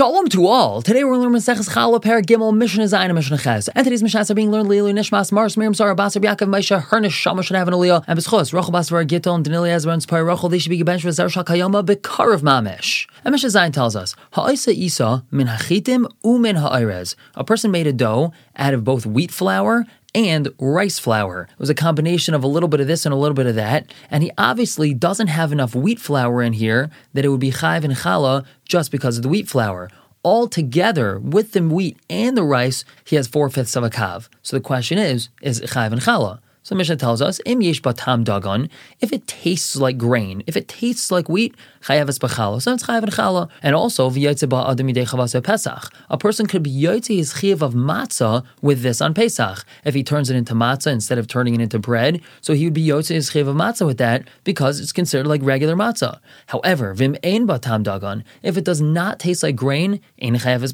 Shalom to all. Today we're learning Maseches Challah Per Gimel Mishnah Zayin Mishnah Ches. And today's Mishnahs are being learned Leilu Nishmas Mars Miriam Sarah Basar Yaakov Maisha Hernish Shama should have an Aliyah and Beschos Rachel Basar Gittel and Danili Ezra and Spire Rachel they should be gebenched with Zarshal Kayoma Bekarav Mamish. And Mishnah Zayin tells us Ha'isa Isa min hachitim u min ha'irez. A person made a dough out of both wheat flour and rice flour. It was a combination of a little bit of this and a little bit of that. And he obviously doesn't have enough wheat flour in here that it would be chayv and challah just because of the wheat flour. All together with the wheat and the rice, he has four fifths of a kav. So the question is, is chayv and challah? So Mishnah tells us, Im yesh batam dagon, if it tastes like grain, if it tastes like wheat, chayav es so it's chayav and challah. And also, v'yotze ba'adam yidei chavas Pesach. A person could be yotze his chayav of matzah with this on Pesach. If he turns it into matzah instead of turning it into bread, so he would be yotze his chayav of matzah with that because it's considered like regular matzah. However, vim ein batam dagon, if it does not taste like grain, ein chayav es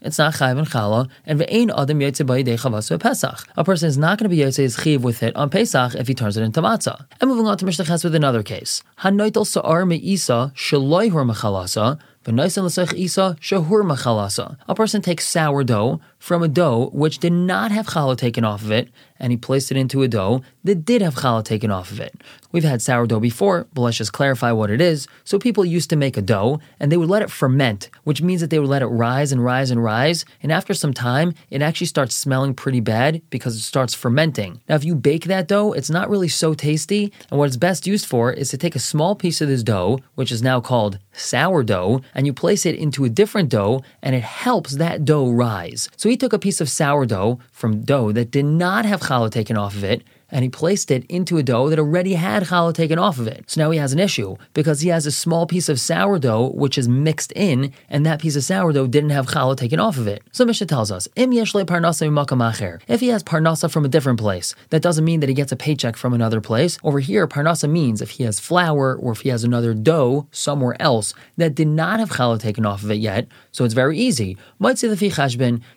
it's not chayav and challah, and v'ein adam yotze ba'yidei chavas Pesach. A person is not going to be yotze his chayav with it on Pesach if he turns it into matzah. And moving on to Mishnah Ches with another case. Hanoitel sa'ar me'isa shaloi a person takes sourdough from a dough which did not have challah taken off of it, and he placed it into a dough that did have challah taken off of it. We've had sourdough before, but let's just clarify what it is. So people used to make a dough, and they would let it ferment, which means that they would let it rise and rise and rise, and after some time, it actually starts smelling pretty bad because it starts fermenting. Now, if you bake that dough, it's not really so tasty, and what it's best used for is to take a small piece of this dough, which is now called sourdough, and you place it into a different dough, and it helps that dough rise. So he took a piece of sourdough from dough that did not have challah taken off of it, and he placed it into a dough that already had challah taken off of it. So now he has an issue because he has a small piece of sourdough which is mixed in, and that piece of sourdough didn't have challah taken off of it. So Mishnah tells us, Im. If he has parnasa from a different place, that doesn't mean that he gets a paycheck from another place. Over here, parnasa means if he has flour or if he has another dough somewhere else that did not have challah taken off of it yet. So it's very easy. Might say the fi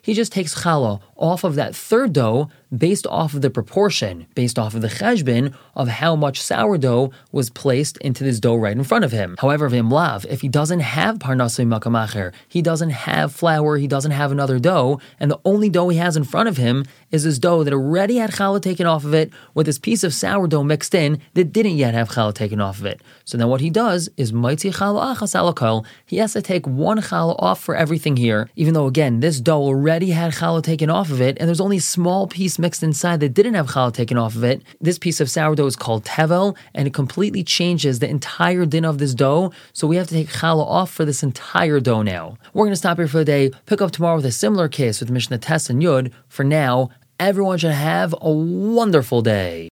he just takes challah off of that third dough based off of the proportion, based off of the cheshbon of how much sourdough was placed into this dough right in front of him. However, v'imlav, if he doesn't have parnasei makamacher, he doesn't have flour, he doesn't have another dough, and the only dough he has in front of him is this dough that already had challah taken off of it with this piece of sourdough mixed in that didn't yet have challah taken off of it. So then what he does is maitzi challah achas alakol. He has to take one challah off for everything here, even though again this dough already had challah taken off of it, and there's only a small piece mixed inside that didn't have challah taken off of it. This piece of sourdough is called tevel, and it completely changes the entire din of this dough. So we have to take challah off for this entire dough now. We're going to stop here for the day. Pick up tomorrow with a similar case with Mishnah Tes and Yud. For now, everyone should have a wonderful day.